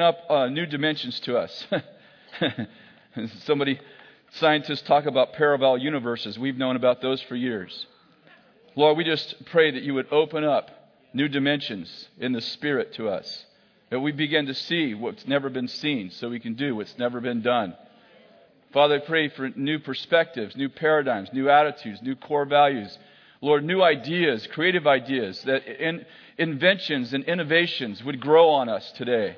up uh, new dimensions to us. Somebody, scientists talk about parallel universes. We've known about those for years. Lord, we just pray that you would open up new dimensions in the Spirit to us, that we begin to see what's never been seen so we can do what's never been done. Father, I pray for new perspectives, new paradigms, new attitudes, new core values. Lord, new ideas, creative ideas, that in, inventions and innovations would grow on us today.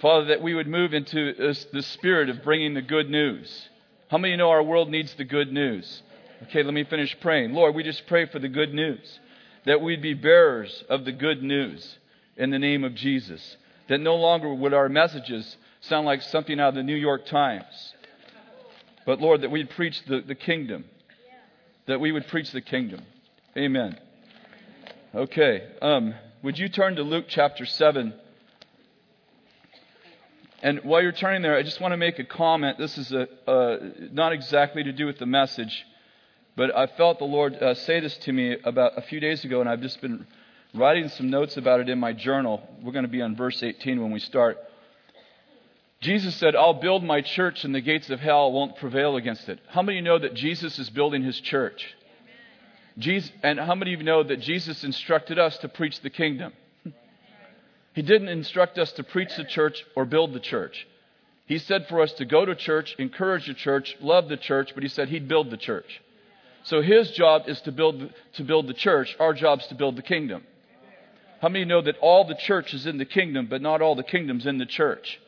Father, that we would move into this, the spirit of bringing the good news. How many know our world needs the good news? Okay, let me finish praying. Lord, we just pray for the good news, that we'd be bearers of the good news in the name of Jesus, that no longer would our messages sound like something out of the New York Times, but Lord, that we'd preach the, the kingdom, that we would preach the kingdom. Amen. Okay, um, would you turn to Luke chapter 7? And while you're turning there, I just want to make a comment. This is a, uh, not exactly to do with the message, but I felt the Lord uh, say this to me about a few days ago, and I've just been writing some notes about it in my journal. We're going to be on verse 18 when we start. Jesus said, I'll build my church, and the gates of hell won't prevail against it. How many of you know that Jesus is building his church? Jesus, and how many of you know that Jesus instructed us to preach the kingdom? He didn't instruct us to preach the church or build the church. He said for us to go to church, encourage the church, love the church, but he said he'd build the church. So his job is to build, to build the church. Our job is to build the kingdom. How many know that all the church is in the kingdom, but not all the kingdom's in the church?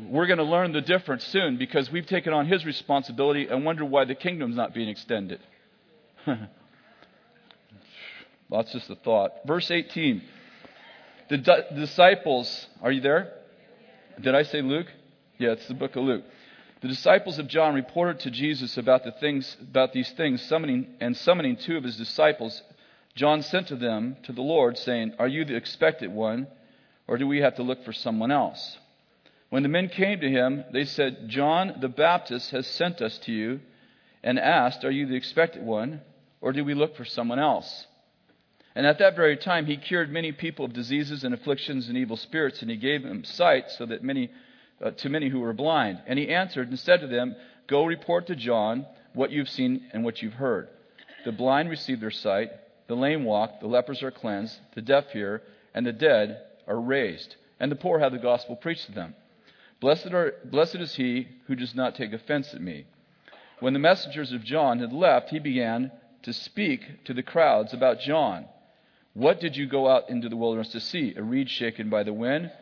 We're going to learn the difference soon because we've taken on his responsibility and wonder why the kingdom's not being extended. That's just a thought. Verse 18. The di- disciples, are you there? Did I say Luke? Yeah, it's the book of Luke. The disciples of John reported to Jesus about the things about these things, summoning and summoning two of his disciples. John sent to them to the Lord, saying, Are you the expected one, or do we have to look for someone else? When the men came to him, they said, John the Baptist has sent us to you and asked, Are you the expected one, or do we look for someone else? And at that very time, he cured many people of diseases and afflictions and evil spirits, and he gave them sight so that many, uh, to many who were blind. And he answered and said to them, Go report to John what you've seen and what you've heard. The blind receive their sight, the lame walk, the lepers are cleansed, the deaf hear, and the dead are raised, and the poor have the gospel preached to them. Blessed, are, blessed is he who does not take offense at me. When the messengers of John had left, he began to speak to the crowds about John. What did you go out into the wilderness to see? A reed shaken by the wind?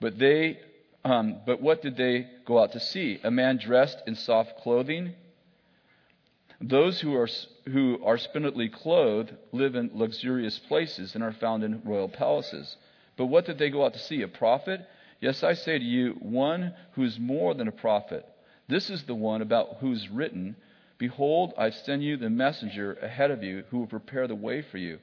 But they, um, but what did they go out to see? A man dressed in soft clothing? Those who are, who are splendidly clothed live in luxurious places and are found in royal palaces. But what did they go out to see? A prophet? Yes, I say to you, one who is more than a prophet. This is the one about who's written, Behold, I send you the messenger ahead of you who will prepare the way for you.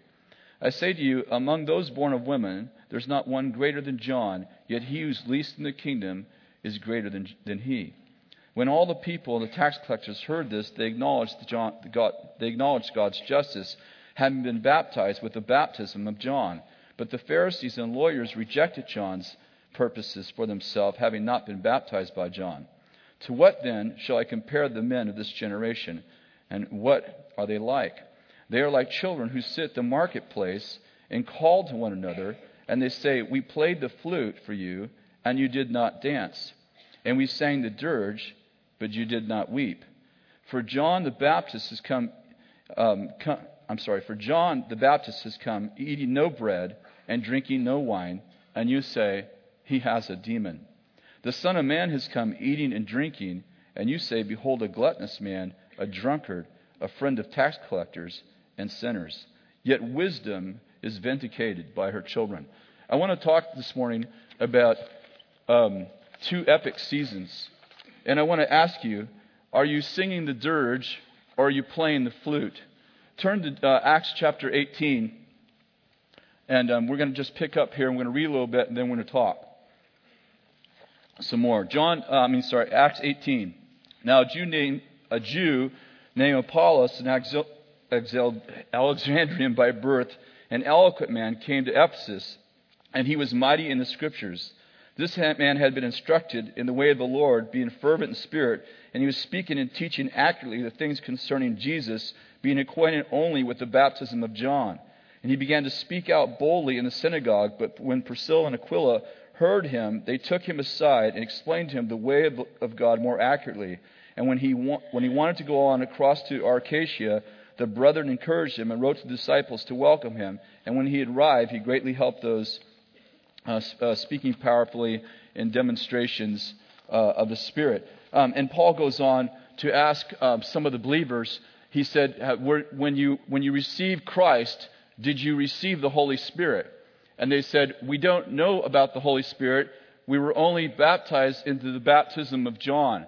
I say to you, among those born of women, there's not one greater than John, yet he who's least in the kingdom is greater than, than he. When all the people and the tax collectors heard this, they acknowledged, John, God, they acknowledged God's justice, having been baptized with the baptism of John. But the Pharisees and lawyers rejected John's purposes for themselves, having not been baptized by John. To what then shall I compare the men of this generation? And what are they like? They are like children who sit at the marketplace and call to one another, and they say, We played the flute for you, and you did not dance. And we sang the dirge, but you did not weep. For John the Baptist has come, um, come I'm sorry, for John the Baptist has come, eating no bread and drinking no wine, and you say, He has a demon. The Son of Man has come eating and drinking, and you say, Behold, a gluttonous man, a drunkard, a friend of tax collectors and sinners. Yet wisdom is vindicated by her children. I want to talk this morning about um, two epic seasons. And I want to ask you are you singing the dirge or are you playing the flute? Turn to uh, Acts chapter 18. And um, we're going to just pick up here. I'm going to read a little bit and then we're going to talk some more. John, uh, I mean, sorry, Acts 18. Now, a Jew named, a Jew named Apollos, an Alexandrian by birth, an eloquent man, came to Ephesus, and he was mighty in the scriptures, This man had been instructed in the way of the Lord, being fervent in spirit, and he was speaking and teaching accurately the things concerning Jesus, being acquainted only with the baptism of John. And he began to speak out boldly in the synagogue. But when Priscilla and Aquila heard him, they took him aside and explained to him the way of, God more accurately. And when he, wa- when he wanted to go on across to Achaia, the brethren encouraged him and wrote to the disciples to welcome him. And when he arrived, he greatly helped those uh, uh, speaking powerfully in demonstrations uh, of the Spirit. Um, and Paul goes on to ask um, some of the believers, he said, when you, when you received Christ, did you receive the Holy Spirit? And they said, We don't know about the Holy Spirit. We were only baptized into the baptism of John.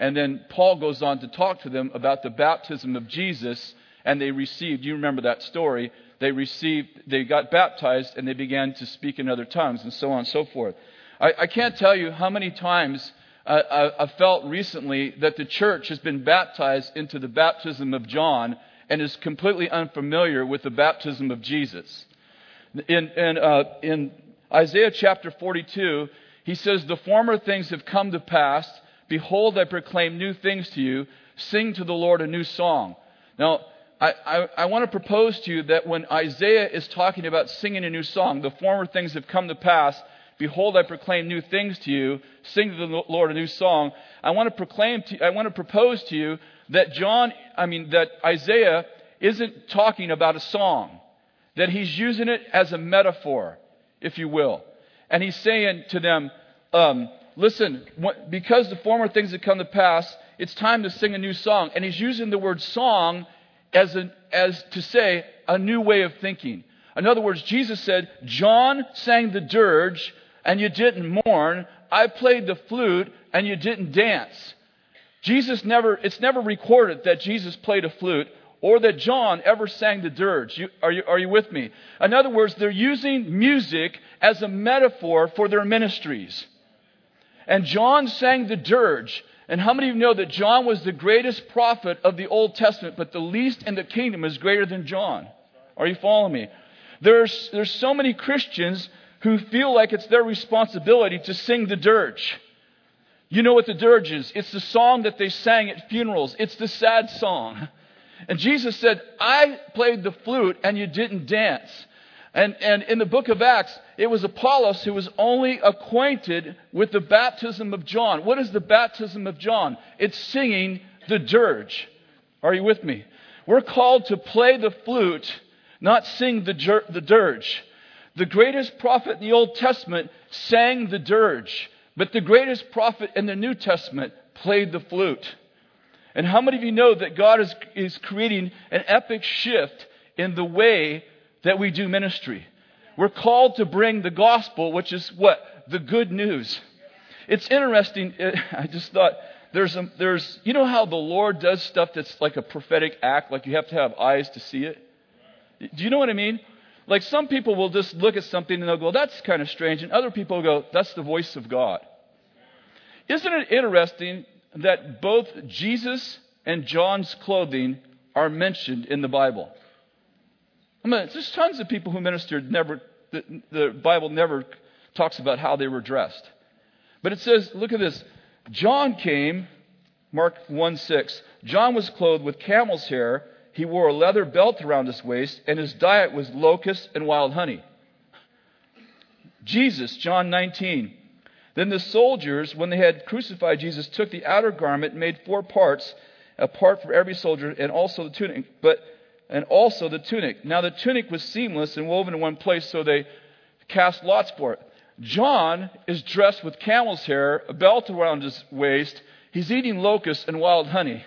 And then Paul goes on to talk to them about the baptism of Jesus, and they received, you remember that story, they received, they got baptized, and they began to speak in other tongues, and so on and so forth. I, I can't tell you how many times uh, I, I felt recently that the church has been baptized into the baptism of John and is completely unfamiliar with the baptism of Jesus. In, in, uh, in Isaiah chapter 42, he says, The former things have come to pass. Behold, I proclaim new things to you. Sing to the Lord a new song. Now, I, I, I, want to propose to you that when Isaiah is talking about singing a new song, the former things have come to pass. Behold, I proclaim new things to you. Sing to the Lord a new song. I want to proclaim to, I want to propose to you that John, I mean, that Isaiah isn't talking about a song, that he's using it as a metaphor, if you will. And he's saying to them, um, listen, because the former things have come to pass, it's time to sing a new song. And he's using the word song as, a, as to say a new way of thinking. In other words, Jesus said, John sang the dirge and you didn't mourn. I played the flute and you didn't dance. Jesus never, it's never recorded that Jesus played a flute or that John ever sang the dirge. You, are, you, are you with me? In other words, they're using music as a metaphor for their ministries. And John sang the dirge. And how many of you know that John was the greatest prophet of the Old Testament, but the least in the kingdom is greater than John? Are you following me? There's, there's so many Christians who feel like it's their responsibility to sing the dirge. You know what the dirge is? It's the song that they sang at funerals. It's the sad song. And Jesus said, I played the flute and you didn't dance. And, and in the book of Acts, it was Apollos who was only acquainted with the baptism of John. What is the baptism of John? It's singing the dirge. Are you with me? We're called to play the flute, not sing the, the dirge. The greatest prophet in the Old Testament sang the dirge. But the greatest prophet in the New Testament played the flute. And how many of you know that God is, is creating an epic shift in the way that we do ministry? We're called to bring the gospel, which is what? The good news. It's interesting. I just thought there's, a, there's, you know how the Lord does stuff that's like a prophetic act, like you have to have eyes to see it? Do you know what I mean? Like some people will just look at something and they'll go, that's kind of strange. And other people will go, that's the voice of God. Isn't it interesting that both Jesus and John's clothing are mentioned in the Bible? I mean, there's tons of people who ministered never, the, the Bible never talks about how they were dressed. But it says, look at this. John came, Mark 1 6. John was clothed with camel's hair he wore a leather belt around his waist, and his diet was locusts and wild honey. Jesus, John 19. Then the soldiers, when they had crucified Jesus, took the outer garment made four parts, a part for every soldier, and also the tunic. But and also the tunic. Now the tunic was seamless and woven in one place, so they cast lots for it. John is dressed with camel's hair, a belt around his waist. He's eating locusts and wild honey.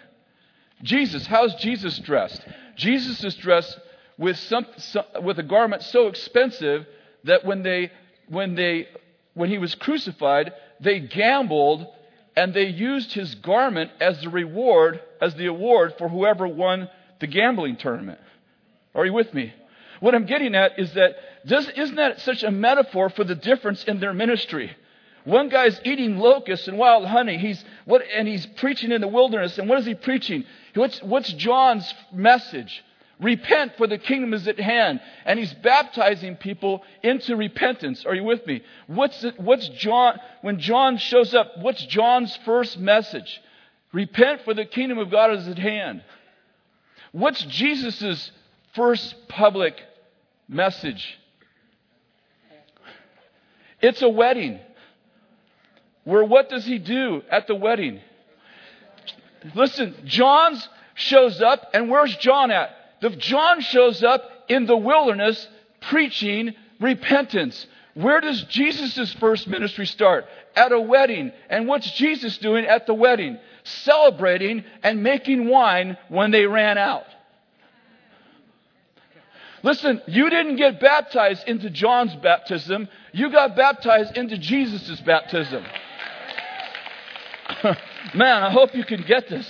Jesus, how's Jesus dressed? Jesus is dressed with, some, some, with a garment so expensive that when, they, when, they, when he was crucified, they gambled and they used his garment as the reward, as the award for whoever won the gambling tournament. Are you with me? What I'm getting at is that does, isn't that such a metaphor for the difference in their ministry? One guy's eating locusts and wild honey. He's what, and he's preaching in the wilderness. And what is he preaching? What's, what's John's message? Repent, for the kingdom is at hand. And he's baptizing people into repentance. Are you with me? What's, what's John, when John shows up, what's John's first message? Repent, for the kingdom of God is at hand. What's Jesus' first public message? It's a wedding. Where what does he do at the wedding? Listen, John's shows up, and where's John at? The John shows up in the wilderness preaching repentance. Where does Jesus' first ministry start? At a wedding. And what's Jesus doing at the wedding? Celebrating and making wine when they ran out. Listen, you didn't get baptized into John's baptism. You got baptized into Jesus' baptism. Man, I hope you can get this.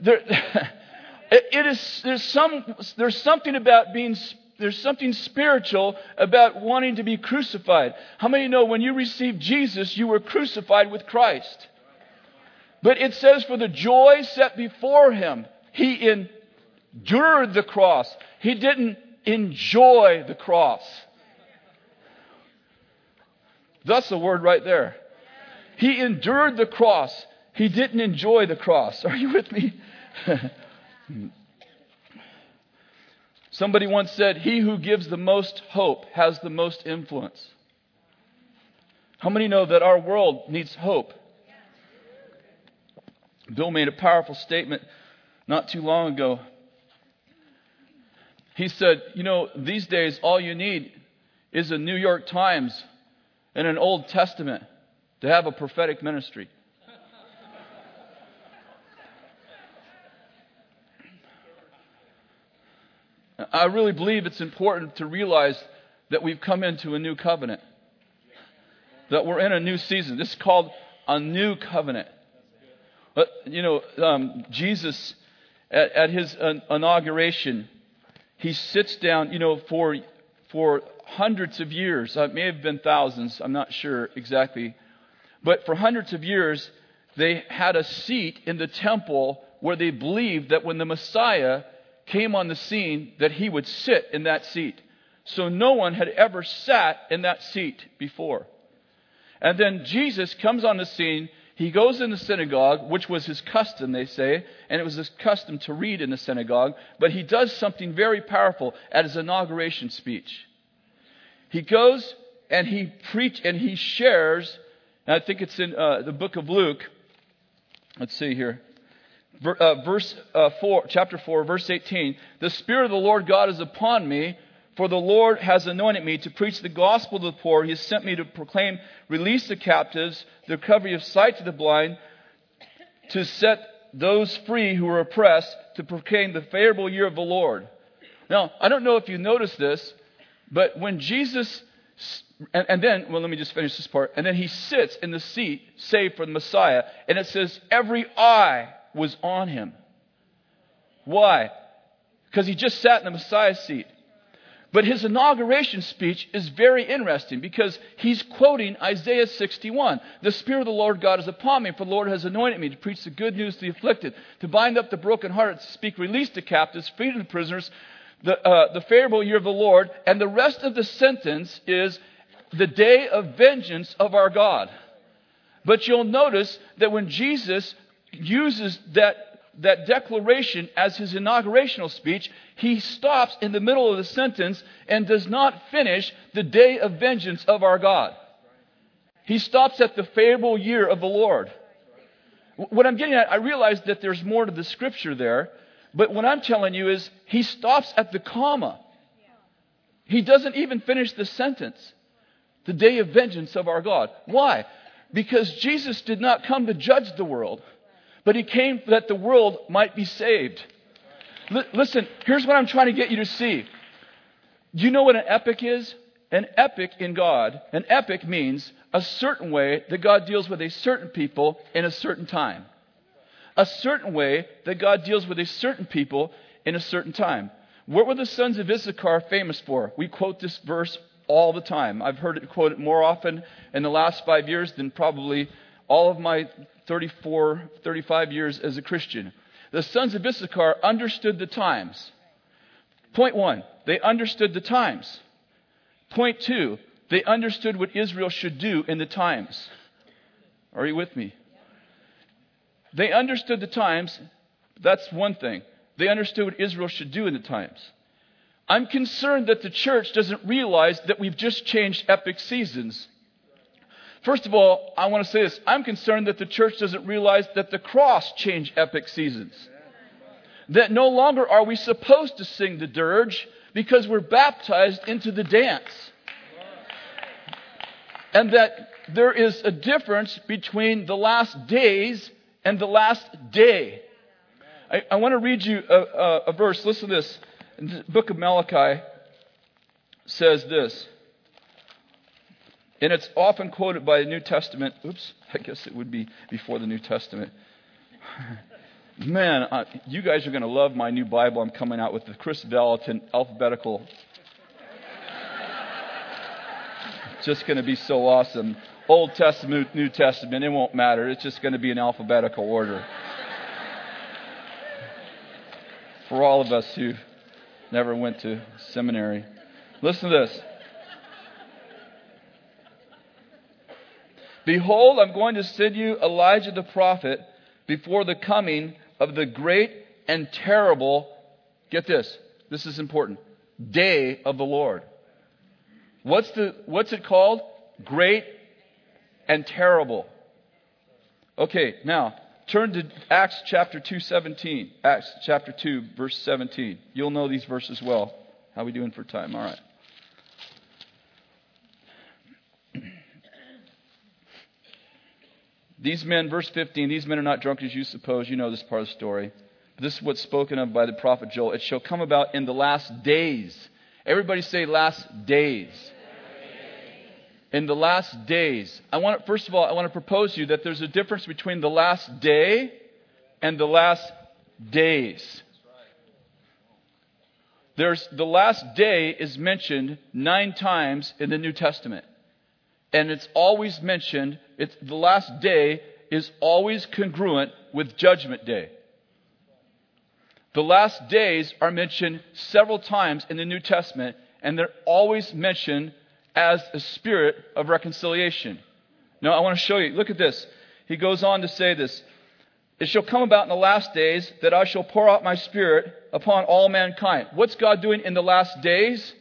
There, it is, there's, some, there's something about being, there's something spiritual about wanting to be crucified. How many know when you received Jesus, you were crucified with Christ? But it says, for the joy set before him, he endured the cross. He didn't enjoy the cross. That's the word right there. He endured the cross. He didn't enjoy the cross. Are you with me? Somebody once said, He who gives the most hope has the most influence. How many know that our world needs hope? Bill made a powerful statement not too long ago. He said, You know, these days all you need is a New York Times and an Old Testament to have a prophetic ministry. I really believe it's important to realize that we've come into a new covenant, that we're in a new season. This is called a new covenant. But, you know, um, Jesus, at, at his uh, inauguration, he sits down, you know, for, for hundreds of years, uh, it may have been thousands, I'm not sure exactly, but for hundreds of years, they had a seat in the temple where they believed that when the Messiah came on the scene that he would sit in that seat. So no one had ever sat in that seat before. And then Jesus comes on the scene. He goes in the synagogue, which was his custom, they say, and it was his custom to read in the synagogue, but he does something very powerful at his inauguration speech. He goes and he preach and he shares, and I think it's in uh, the book of Luke. Let's see here uh, verse uh, 4, chapter 4, verse 18. The Spirit of the Lord God is upon me, for the Lord has anointed me to preach the gospel to the poor. He has sent me to proclaim release the captives, the recovery of sight to the blind, to set those free who are oppressed, to proclaim the favorable year of the Lord. Now, I don't know if you noticed this, but when Jesus, and, and, then, well, let me just finish this part. And then he sits in the seat, saved for the Messiah, and it says, every eye was on him. Why? Because he just sat in the Messiah's seat. But his inauguration speech is very interesting because he's quoting Isaiah 61. The Spirit of the Lord God is upon me, for the Lord has anointed me to preach the good news to the afflicted, to bind up the brokenhearted, to speak release to captives, freedom to prisoners, the, uh, the favorable year of the Lord. And the rest of the sentence is the day of vengeance of our God. But you'll notice that when Jesus uses that, that declaration as his inaugurational speech, he stops in the middle of the sentence and does not finish the day of vengeance of our God. He stops at the favorable year of the Lord. What I'm getting at, I realize that there's more to the scripture there, but what I'm telling you is he stops at the comma. He doesn't even finish the sentence. The day of vengeance of our God. Why? Because Jesus did not come to judge the world but he came that the world might be saved. L- listen, here's what I'm trying to get you to see. Do you know what an epic is? An epic in God, an epic means a certain way that God deals with a certain people in a certain time. A certain way that God deals with a certain people in a certain time. What were the sons of Issachar famous for? We quote this verse all the time. I've heard it quoted more often in the last five years than probably all of my 34, 35 years as a Christian. the sons of Issachar understood the times. Point one, they understood the times. Point two, they understood what Israel should do in the times. Are you with me? They understood the times. That's one thing. They understood what Israel should do in the times. I'm concerned that the church doesn't realize that we've just changed epic seasons. First of all, I want to say this. I'm concerned that the church doesn't realize that the cross changed epic seasons. That no longer are we supposed to sing the dirge because we're baptized into the dance. And that there is a difference between the last days and the last day. I, I want to read you a, a, a verse. Listen to this. The book of Malachi says this. And it's often quoted by the New Testament. Oops, I guess it would be before the New Testament. Man, uh, you guys are going to love my new Bible I'm coming out with the Kris Vallotton alphabetical. just going to be so awesome. Old Testament, New Testament, it won't matter. It's just going to be in alphabetical order. For all of us who never went to seminary. Listen to this. Behold, I'm going to send you Elijah the prophet before the coming of the great and terrible, get this, this is important, day of the Lord. What's, the, what's it called? Great and terrible. Okay, now turn to Acts chapter 2, 17. Acts chapter 2, verse 17. You'll know these verses well. How are we doing for time? All right. These men, verse 15, these men are not drunk as you suppose. You know this part of the story. But this is what's spoken of by the prophet Joel. It shall come about in the last days. Everybody say last days. In the last days. I want, first of all, I want to propose to you that there's a difference between the last day and the last days. There's, the last day is mentioned nine times in the New Testament. And it's always mentioned it's, the last day is always congruent with Judgment Day. The last days are mentioned several times in the New Testament, and they're always mentioned as a spirit of reconciliation. Now, I want to show you. Look at this. He goes on to say this It shall come about in the last days that I shall pour out my spirit upon all mankind. What's God doing in the last days?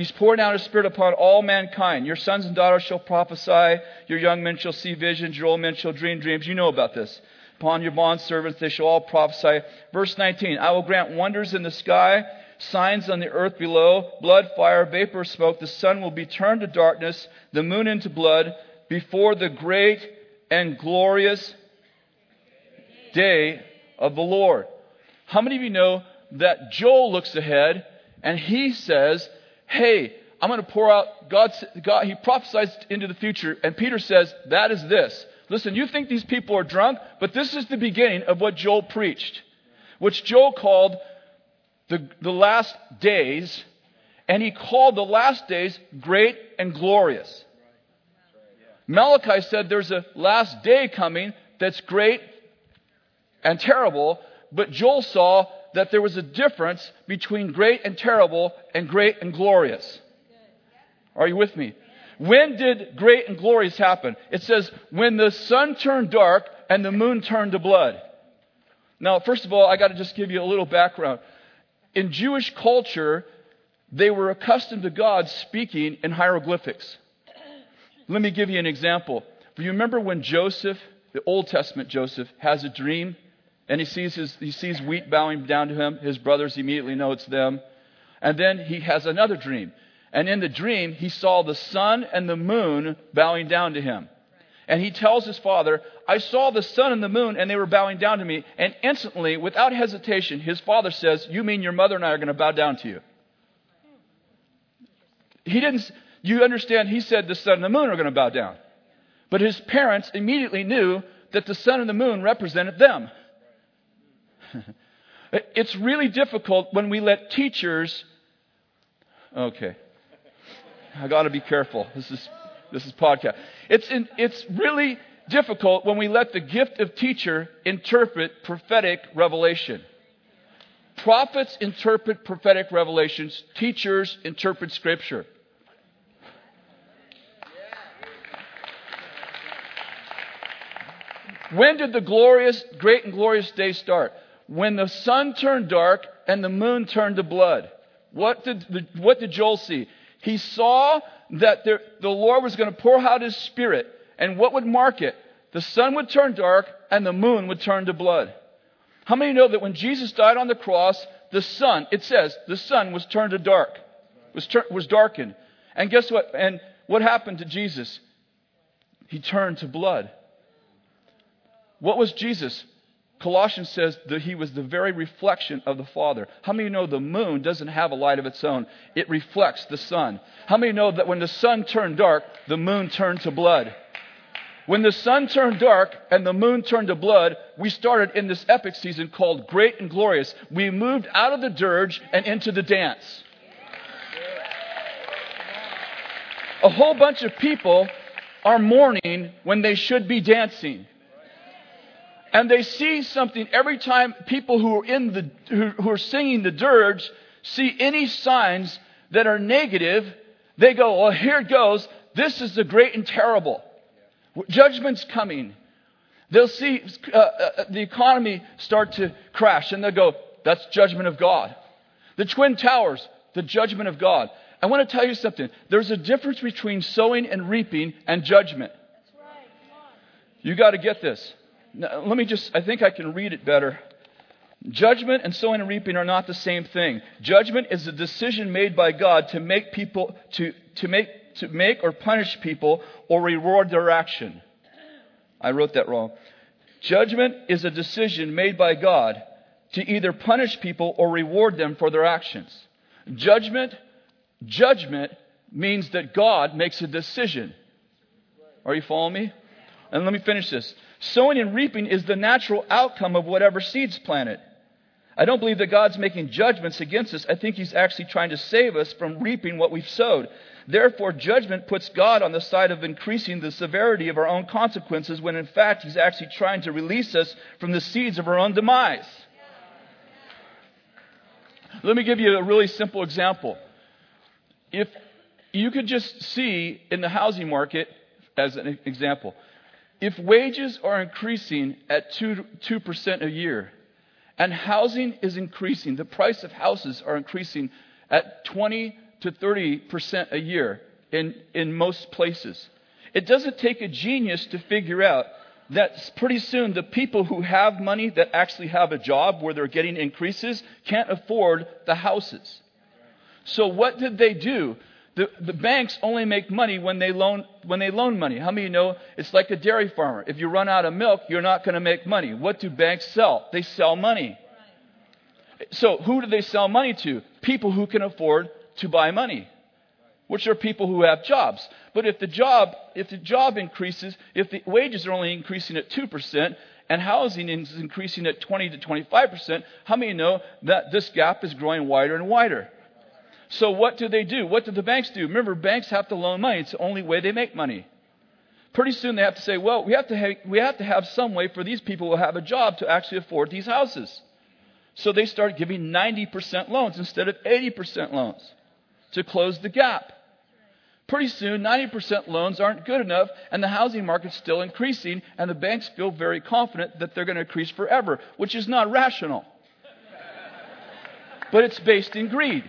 He's pouring out his spirit upon all mankind. Your sons and daughters shall prophesy. Your young men shall see visions. Your old men shall dream dreams. You know about this. Upon your bond servants they shall all prophesy. Verse 19 I will grant wonders in the sky, signs on the earth below, blood, fire, vapor, smoke. The sun will be turned to darkness, the moon into blood, before the great and glorious day of the Lord. How many of you know that Joel looks ahead and he says, hey, I'm going to pour out God, God, he prophesies into the future, and Peter says, that is this. Listen, you think these people are drunk, but this is the beginning of what Joel preached, which Joel called the, the last days, and he called the last days great and glorious. Malachi said there's a last day coming that's great and terrible, but Joel saw that there was a difference between great and terrible and great and glorious. Are you with me? When did great and glorious happen? It says, when the sun turned dark and the moon turned to blood. Now, first of all, I got to just give you a little background. In Jewish culture, they were accustomed to God speaking in hieroglyphics. Let me give you an example. Do you remember when Joseph, the Old Testament Joseph, has a dream and he sees, his, he sees wheat bowing down to him. His brothers immediately know it's them. And then he has another dream. And in the dream, he saw the sun and the moon bowing down to him. And he tells his father, I saw the sun and the moon, and they were bowing down to me. And instantly, without hesitation, his father says, You mean your mother and I are going to bow down to you? He didn't, you understand, he said the sun and the moon are going to bow down. But his parents immediately knew that the sun and the moon represented them. it's really difficult when we let teachers. Okay. I got to be careful. This is this is podcast. It's in, it's really difficult when we let the gift of teacher interpret prophetic revelation. Prophets interpret prophetic revelations, teachers interpret scripture. When did the glorious, great and glorious day start? When the sun turned dark and the moon turned to blood. What did, the, what did Joel see? He saw that there, the Lord was going to pour out his spirit. And what would mark it? The sun would turn dark and the moon would turn to blood. How many know that when Jesus died on the cross, the sun, it says, the sun was turned to dark, was, tur- was darkened. And guess what? And what happened to Jesus? He turned to blood. What was Jesus? Colossians says that he was the very reflection of the Father. How many know the moon doesn't have a light of its own? It reflects the sun. How many know that when the sun turned dark, the moon turned to blood? When the sun turned dark and the moon turned to blood, we started in this epic season called Great and Glorious. We moved out of the dirge and into the dance. A whole bunch of people are mourning when they should be dancing and they see something every time people who are in the who, who, are singing the dirge see any signs that are negative they go well here it goes. This is the great and terrible. Judgment's coming. They'll see uh, uh, the economy start to crash and they'll go that's judgment of god. The twin towers the judgment of god. I want to tell you something. There's a difference between sowing and reaping and judgment. You got to get this let me just, I think I can read it better. Judgment and sowing and reaping are not the same thing. Judgment is a decision made by God to make people, to, to make, to make or punish people or reward their action. I wrote that wrong. Judgment is a decision made by God to either punish people or reward them for their actions. Judgment, judgment means that God makes a decision. Are you following me? And let me finish this. Sowing and reaping is the natural outcome of whatever seeds planted. I don't believe that God's making judgments against us. I think He's actually trying to save us from reaping what we've sowed. Therefore, judgment puts God on the side of increasing the severity of our own consequences when in fact He's actually trying to release us from the seeds of our own demise. Let me give you a really simple example. If you could just see in the housing market, as an example, if wages are increasing at 2, 2% a year and housing is increasing, the price of houses are increasing at 20 to 30% a year in, in most places. It doesn't take a genius to figure out that pretty soon the people who have money that actually have a job where they're getting increases can't afford the houses. So what did they do? The, the banks only make money when they loan when they loan money. How many of you know it's like a dairy farmer? If you run out of milk, you're not going to make money. What do banks sell? They sell money. So who do they sell money to? People who can afford to buy money, which are people who have jobs. But if the job if the job increases, if the wages are only increasing at two percent and housing is increasing at 20 to 25 percent, how many know that this gap is growing wider and wider? So what do they do? What do the banks do? Remember, banks have to loan money. It's the only way they make money. Pretty soon they have to say, well, we have to have, we have, to have some way for these people who have a job to actually afford these houses. So they start giving 90% loans instead of 80% loans to close the gap. Pretty soon, 90% loans aren't good enough, and the housing market's still increasing, and the banks feel very confident that they're going to increase forever, which is not rational. but it's based in greed.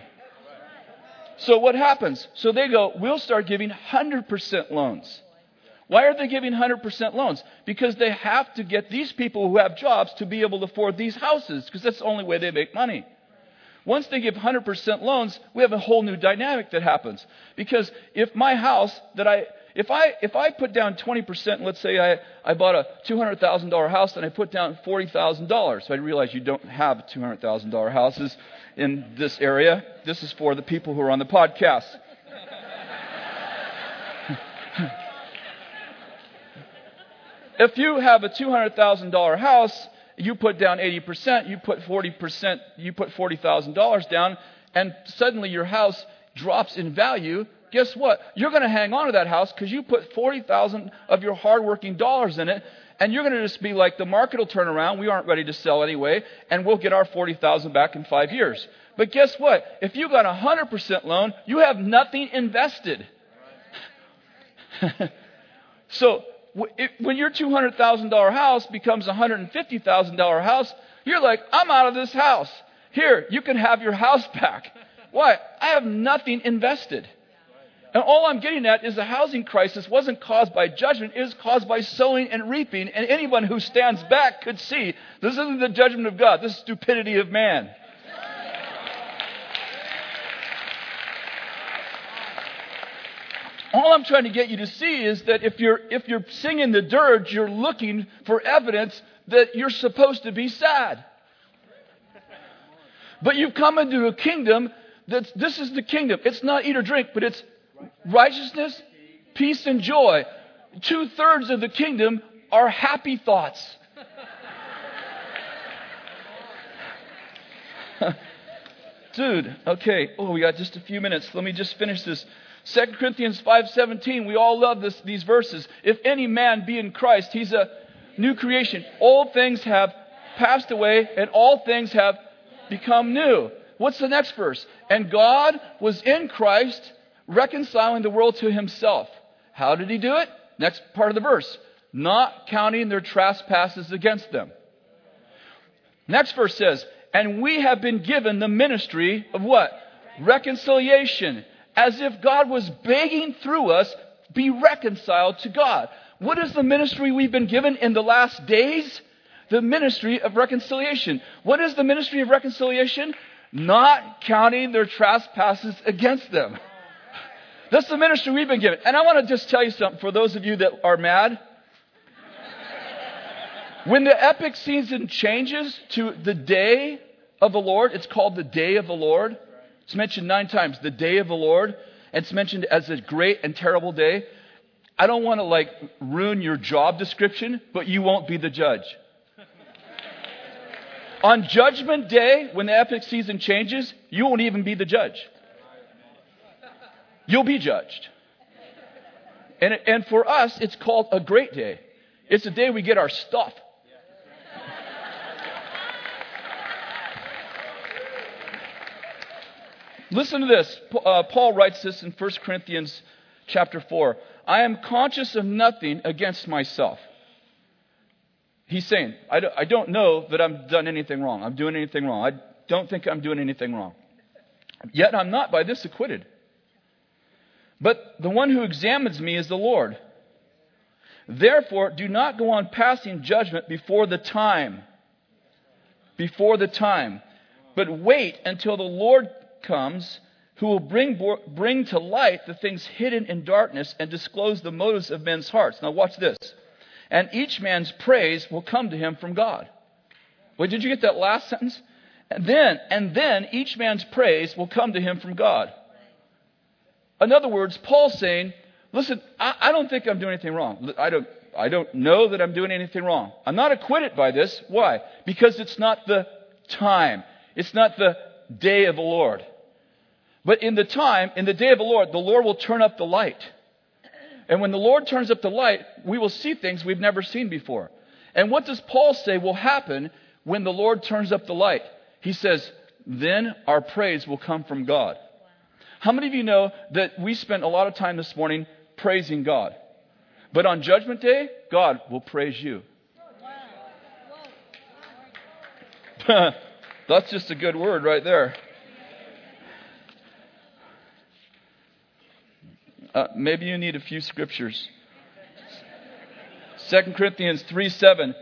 So what happens? So they go, we'll start giving 100% loans. Why are they giving 100% loans? Because they have to get these people who have jobs to be able to afford these houses, because that's the only way they make money. Once they give 100% loans, we have a whole new dynamic that happens. Because if my house that I, if I, if I put down 20%, let's say I, I bought a $200,000 house and I put down $40,000. So I realize you don't have $200,000 houses in this area. This is for the people who are on the podcast. if you have a $200,000 house, you put down 80%, you put 40%, you put $40,000 down, and suddenly your house drops in value guess what? You're going to hang on to that house because you put 40,000 of your hardworking dollars in it and you're going to just be like, the market will turn around. We aren't ready to sell anyway, and we'll get our 40,000 back in five years. But guess what? If you got a 100% loan, you have nothing invested. so when your $200,000 house becomes a $150,000 house, you're like, I'm out of this house. Here, you can have your house back. Why? I have nothing invested. And all I'm getting at is the housing crisis wasn't caused by judgment, it was caused by sowing and reaping. And anyone who stands back could see this isn't the judgment of God, this is stupidity of man. all I'm trying to get you to see is that if you're, if you're singing the dirge, you're looking for evidence that you're supposed to be sad. But you've come into a kingdom that's, this is the kingdom. It's not eat or drink, but it's righteousness, peace, and joy. Two thirds of the kingdom are happy thoughts. Dude, okay. Oh, we got just a few minutes. Let me just finish this. 2 Corinthians 5:17, we all love this, these verses. If any man be in Christ, he's a new creation. All things have passed away and all things have become new. What's the next verse? And God was in Christ reconciling the world to himself. How did he do it? Next part of the verse. Not counting their trespasses against them. Next verse says, and we have been given the ministry of what? Reconciliation as if God was begging through us, be reconciled to God. What is the ministry we've been given in the last days? The ministry of reconciliation. What is the ministry of reconciliation? Not counting their trespasses against them. That's the ministry we've been given. And I want to just tell you something for those of you that are mad. When the epic season changes to the day of the Lord, it's called the day of the Lord. It's mentioned nine times, the day of the Lord. And it's mentioned as a great and terrible day. I don't want to like ruin your job description, but you won't be the judge. On judgment day, when the epic season changes, you won't even be the judge. You'll be judged. And, and for us, it's called a great day. It's a day we get our stuff. Listen to this. Uh, Paul writes this in 1 Corinthians chapter 4. I am conscious of nothing against myself. He's saying, I I don't know that I've done anything wrong. I'm doing anything wrong. I don't think I'm doing anything wrong. Yet I'm not by this acquitted. But the one who examines me is the Lord. Therefore, do not go on passing judgment before the time. Before the time. But wait until the Lord comes who will bring, bring to light the things hidden in darkness and disclose the motives of men's hearts. Now, watch this. And each man's praise will come to him from God. Wait, did you get that last sentence? And then, and then each man's praise will come to him from God. In other words, Paul's saying, listen, I, I don't think I'm doing anything wrong. I don't, I don't know that I'm doing anything wrong. I'm not acquitted by this. Why? Because it's not the time. It's not the day of the Lord. But in the time, in the day of the Lord, the Lord will turn up the light. And when the Lord turns up the light, we will see things we've never seen before. And what does Paul say will happen when the Lord turns up the light? He says, then our praise will come from God. How many of you know that we spent a lot of time this morning praising God? But on Judgment Day, God will praise you. That's just a good word right there. Uh, maybe you need a few scriptures. 2 Corinthians 3 7.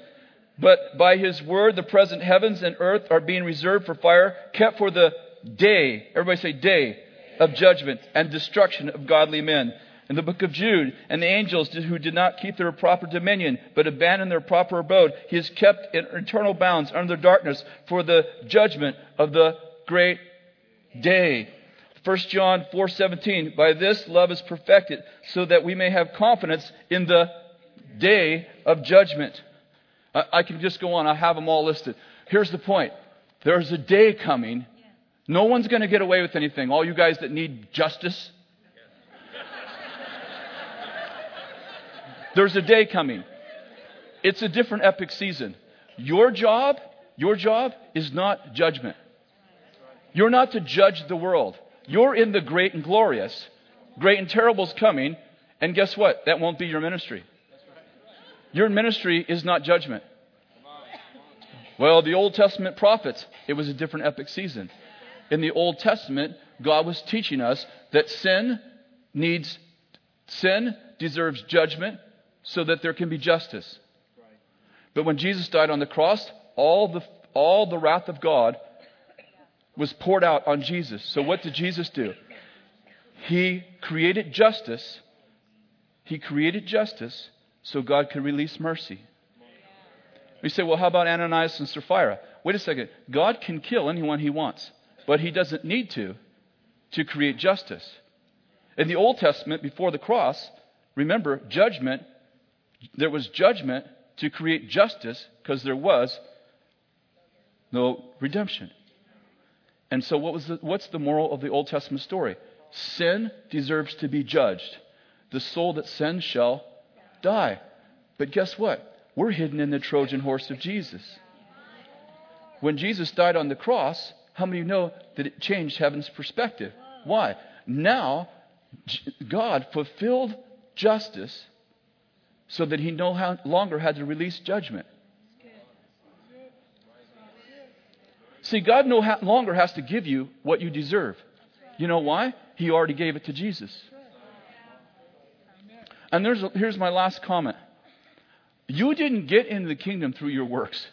But by his word, the present heavens and earth are being reserved for fire, kept for the day, everybody say day, of judgment and destruction of godly men. In the book of Jude, and the angels who did not keep their proper dominion, but abandoned their proper abode, he is kept in eternal bounds under darkness for the judgment of the great day. 1 John 4:17 By this love is perfected so that we may have confidence in the day of judgment. I, I can just go on. I have them all listed. Here's the point. There's a day coming. No one's going to get away with anything. All you guys that need justice. There's a day coming. It's a different epic season. Your job, your job is not judgment. You're not to judge the world. You're in the great and glorious. Great and terrible's coming, and guess what? That won't be your ministry. Your ministry is not judgment. Well, the Old Testament prophets, it was a different epic season. In the Old Testament, God was teaching us that sin needs, sin deserves judgment so that there can be justice. But when Jesus died on the cross, all the, all the wrath of God was poured out on Jesus. So what did Jesus do? He created justice. He created justice so God could release mercy. We say, well, how about Ananias and Sapphira? Wait a second. God can kill anyone he wants, but he doesn't need to to create justice. In the Old Testament, before the cross, remember, judgment, there was judgment to create justice because there was no redemption. And so, what was the, what's the moral of the Old Testament story? Sin deserves to be judged. The soul that sins shall die. But guess what? We're hidden in the Trojan horse of Jesus. When Jesus died on the cross, how many of you know that it changed heaven's perspective? Why? Now, God fulfilled justice so that he no longer had to release judgment. See, God no longer has to give you what you deserve. You know why? He already gave it to Jesus. And here's my last comment. You didn't get into the kingdom through your works.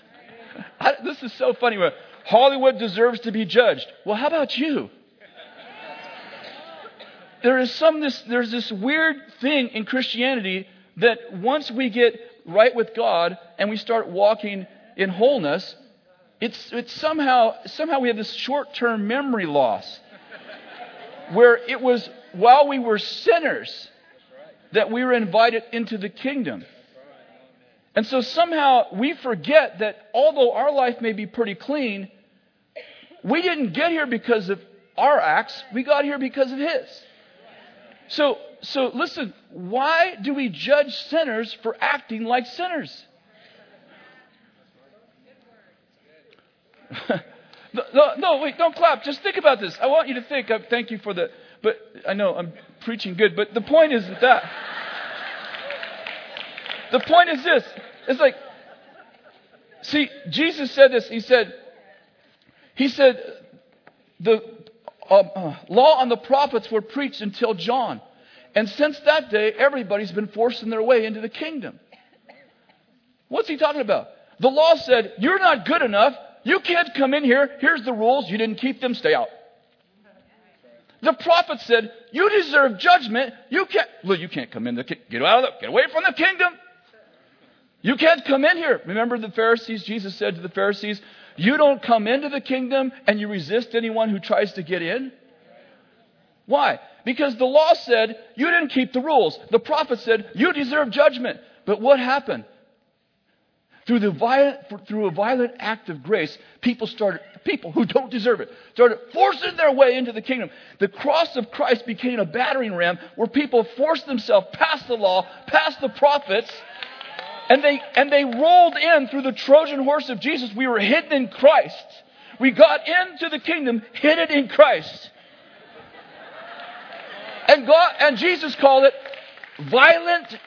I, this is so funny. Hollywood deserves to be judged. Well, how about you? There is some this there's this weird thing in Christianity that once we get right with God and we start walking in wholeness, it's, it's somehow somehow we have this short-term memory loss where it was while we were sinners that we were invited into the kingdom. And so somehow we forget that although our life may be pretty clean, we didn't get here because of our acts, we got here because of His. So, so listen, why do we judge sinners for acting like sinners? no, no, wait, don't clap. Just think about this. I want you to think. I thank you for the, but I know I'm preaching good, but the point isn't that. The point is this. It's like, see, Jesus said this. He said, he said, the uh, uh, law and the prophets were preached until John. And since that day, everybody's been forcing their way into the kingdom. What's he talking about? The law said, You're not good enough. You can't come in here. Here's the rules. You didn't keep them. Stay out. The prophet said, You deserve judgment. You can't, well, you can't come in the Get out of the, get away from the kingdom. You can't come in here. Remember the Pharisees? Jesus said to the Pharisees, You don't come into the kingdom and you resist anyone who tries to get in. Why? Because the law said you didn't keep the rules. The prophet said you deserve judgment. But what happened? Through, the violent, through a violent act of grace, people started, people who don't deserve it, started forcing their way into the kingdom. The cross of Christ became a battering ram where people forced themselves past the law, past the prophets, and they, and they rolled in through the Trojan horse of Jesus. We were hidden in Christ. We got into the kingdom hidden in Christ. And God, and Jesus called it violent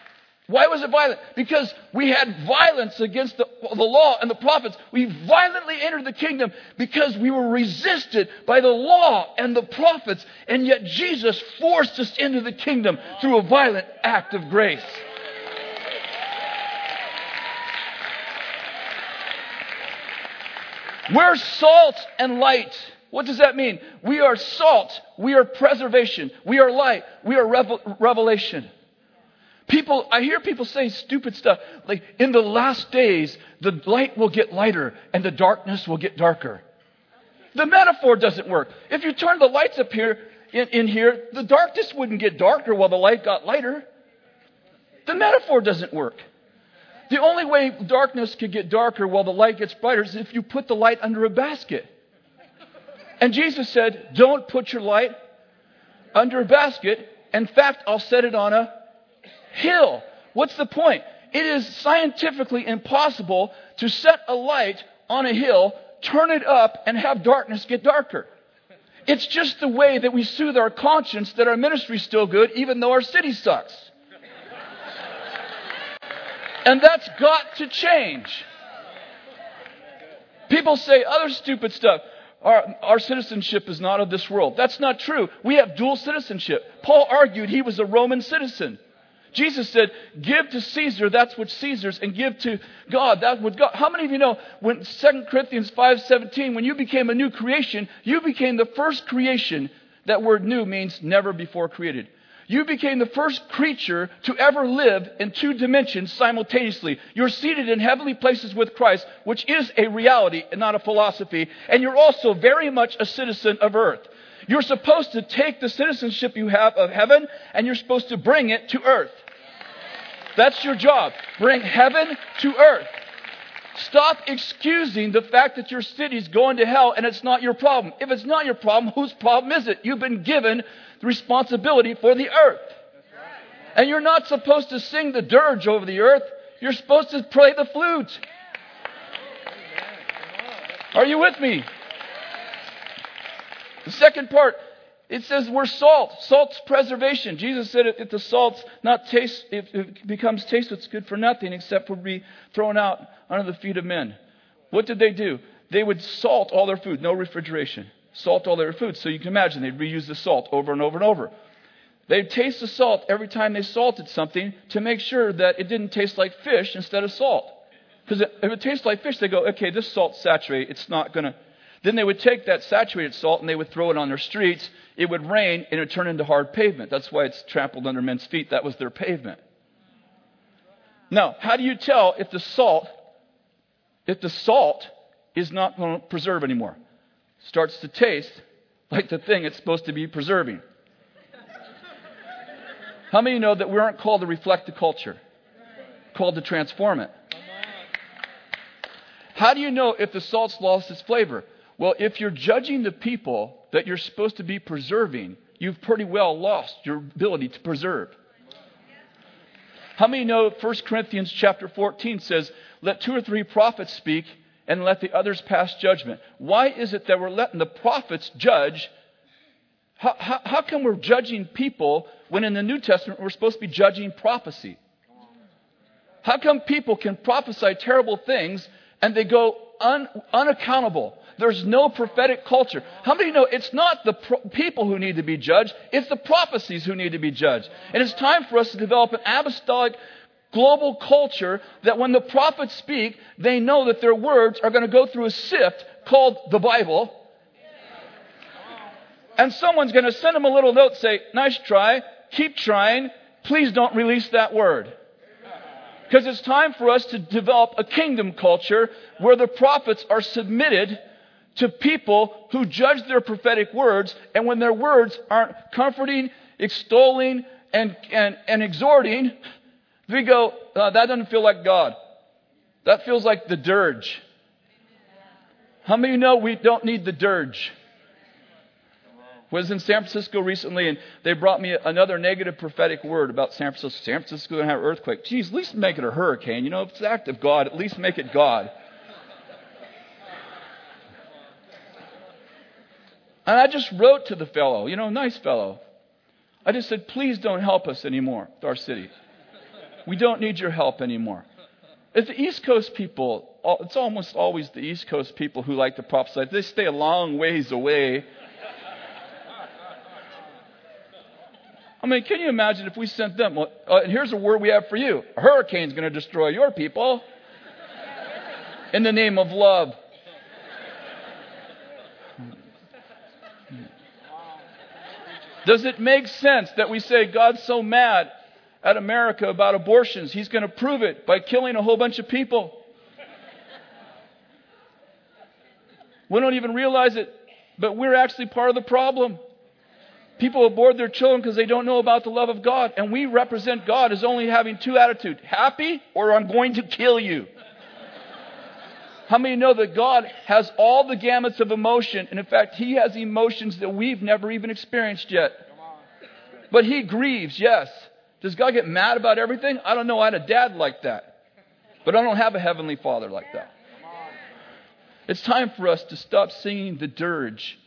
why was it violent? Because we had violence against the, the, law and the prophets. We violently entered the kingdom because we were resisted by the law and the prophets. And yet Jesus forced us into the kingdom through a violent act of grace. We're salt and light. What does that mean? We are salt. We are preservation. We are light. We are revel- revelation. People, I hear people say stupid stuff like, in the last days, the light will get lighter and the darkness will get darker. The metaphor doesn't work. If you turn the lights up here, in, in here, the darkness wouldn't get darker while the light got lighter. The metaphor doesn't work. The only way darkness could get darker while the light gets brighter is if you put the light under a basket. And Jesus said, Don't put your light under a basket. In fact, I'll set it on a hill. What's the point? It is scientifically impossible to set a light on a hill, turn it up, and have darkness get darker. It's just the way that we soothe our conscience that our ministry's still good, even though our city sucks. And that's got to change. People say other stupid stuff. Our, our, citizenship is not of this world. That's not true. We have dual citizenship. Paul argued he was a Roman citizen. Jesus said, Give to Caesar that's what Caesar's, and give to God that what God. How many of you know when 2 Corinthians 5:17, when you became a new creation, you became the first creation. That word new means never before created. You became the first creature to ever live in two dimensions simultaneously. You're seated in heavenly places with Christ, which is a reality and not a philosophy. And you're also very much a citizen of earth. You're supposed to take the citizenship you have of heaven and you're supposed to bring it to earth. That's your job. Bring heaven to earth. Stop excusing the fact that your city's going to hell and it's not your problem. If it's not your problem, whose problem is it? You've been given the responsibility for the earth. And you're not supposed to sing the dirge over the earth. You're supposed to play the flute. Are you with me? The second part, it says we're salt. Salt's preservation. Jesus said if the salt's not taste, if it becomes taste, it's good for nothing except for be thrown out under the feet of men. What did they do? They would salt all their food, no refrigeration. Salt all their food. So you can imagine they'd reuse the salt over and over and over. They'd taste the salt every time they salted something to make sure that it didn't taste like fish instead of salt. Because if it tastes like fish, they go, okay, this salt's saturated. It's not going to then they would take that saturated salt and they would throw it on their streets. It would rain and it would turn into hard pavement. That's why it's trampled under men's feet. That was their pavement. Now, how do you tell if the salt, if the salt is not going to preserve anymore? Starts to taste like the thing it's supposed to be preserving. How many of you know that we aren't called to reflect the culture? Called to transform it. How do you know if the salt's lost its flavor? Well, if you're judging the people that you're supposed to be preserving, you've pretty well lost your ability to preserve. How many know 1 Corinthians chapter 14 says, Let two or three prophets speak and let the others pass judgment? Why is it that we're letting the prophets judge? How, how, how come we're judging people when in the New Testament we're supposed to be judging prophecy? How come people can prophesy terrible things and they go un, unaccountable? There's no prophetic culture. How many know it's not the pro- people who need to be judged, it's the prophecies who need to be judged. And it's time for us to develop an apostolic global culture that when the prophets speak, they know that their words are going to go through a sift called the Bible. And someone's going to send them a little note say, nice try, keep trying, please don't release that word. Because it's time for us to develop a kingdom culture where the prophets are submitted to people who judge their prophetic words, and when their words aren't comforting, extolling, and, and, and exhorting, we go, uh, that doesn't feel like God. That feels like the dirge. How many you know we don't need the dirge? Was in San Francisco recently, and they brought me another negative prophetic word about San Francisco. San Francisco going to have an earthquake. Geez, at least make it a hurricane. You know, if it's act of God, at least make it God. And I just wrote to the fellow, you know, nice fellow. I just said, please don't help us anymore with our city. We don't need your help anymore. It's the East Coast people, it's almost always the East Coast people who like to prophesy. They stay a long ways away. I mean, can you imagine if we sent them? Well, uh, here's a word we have for you a hurricane's going to destroy your people in the name of love. Does it make sense that we say God's so mad at America about abortions, he's going to prove it by killing a whole bunch of people? We don't even realize it, but we're actually part of the problem. People abort their children because they don't know about the love of God, and we represent God as only having two attitudes happy or I'm going to kill you. How many know that God has all the gamuts of emotion? And in fact, He has emotions that we've never even experienced yet. But He grieves, yes. Does God get mad about everything? I don't know. I had a dad like that. But I don't have a heavenly father like that. It's time for us to stop singing the dirge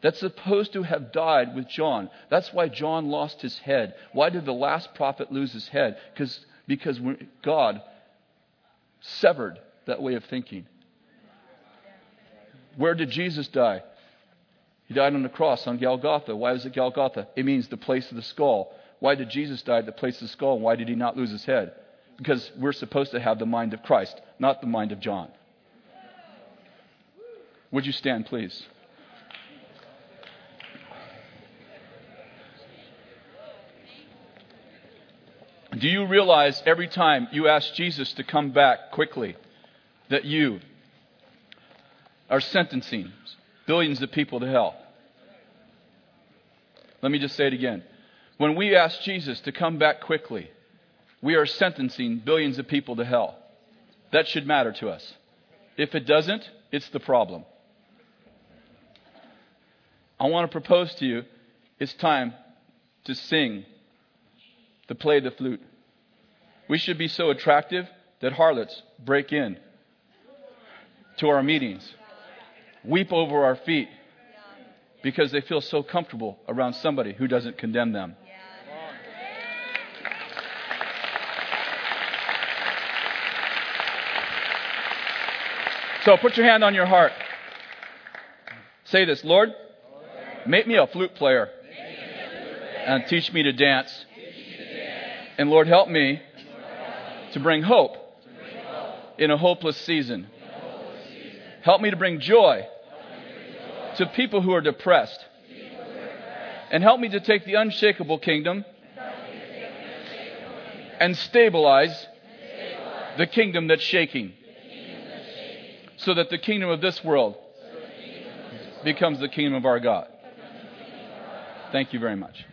that's supposed to have died with John. That's why John lost his head. Why did the last prophet lose his head? Because, because God severed that way of thinking. Where did Jesus die? He died on the cross on Golgotha. Why was it Golgotha? It means the place of the skull. Why did Jesus die at the place of the skull? Why did he not lose his head? Because we're supposed to have the mind of Christ, not the mind of John. Would you stand, please? Do you realize every time you ask Jesus to come back quickly that you are sentencing billions of people to hell? Let me just say it again. When we ask Jesus to come back quickly, we are sentencing billions of people to hell. That should matter to us. If it doesn't, it's the problem. I want to propose to you it's time to sing, to play the flute. We should be so attractive that harlots break in to our meetings, weep over our feet because they feel so comfortable around somebody who doesn't condemn them. So put your hand on your heart. Say this Lord, make me a flute player and teach me to dance. And Lord, help me to bring hope in a hopeless season. Help me to bring joy to people who are depressed. And help me to take the unshakable kingdom and stabilize the kingdom that's shaking so that the kingdom of this world becomes the kingdom of our God. Thank you very much.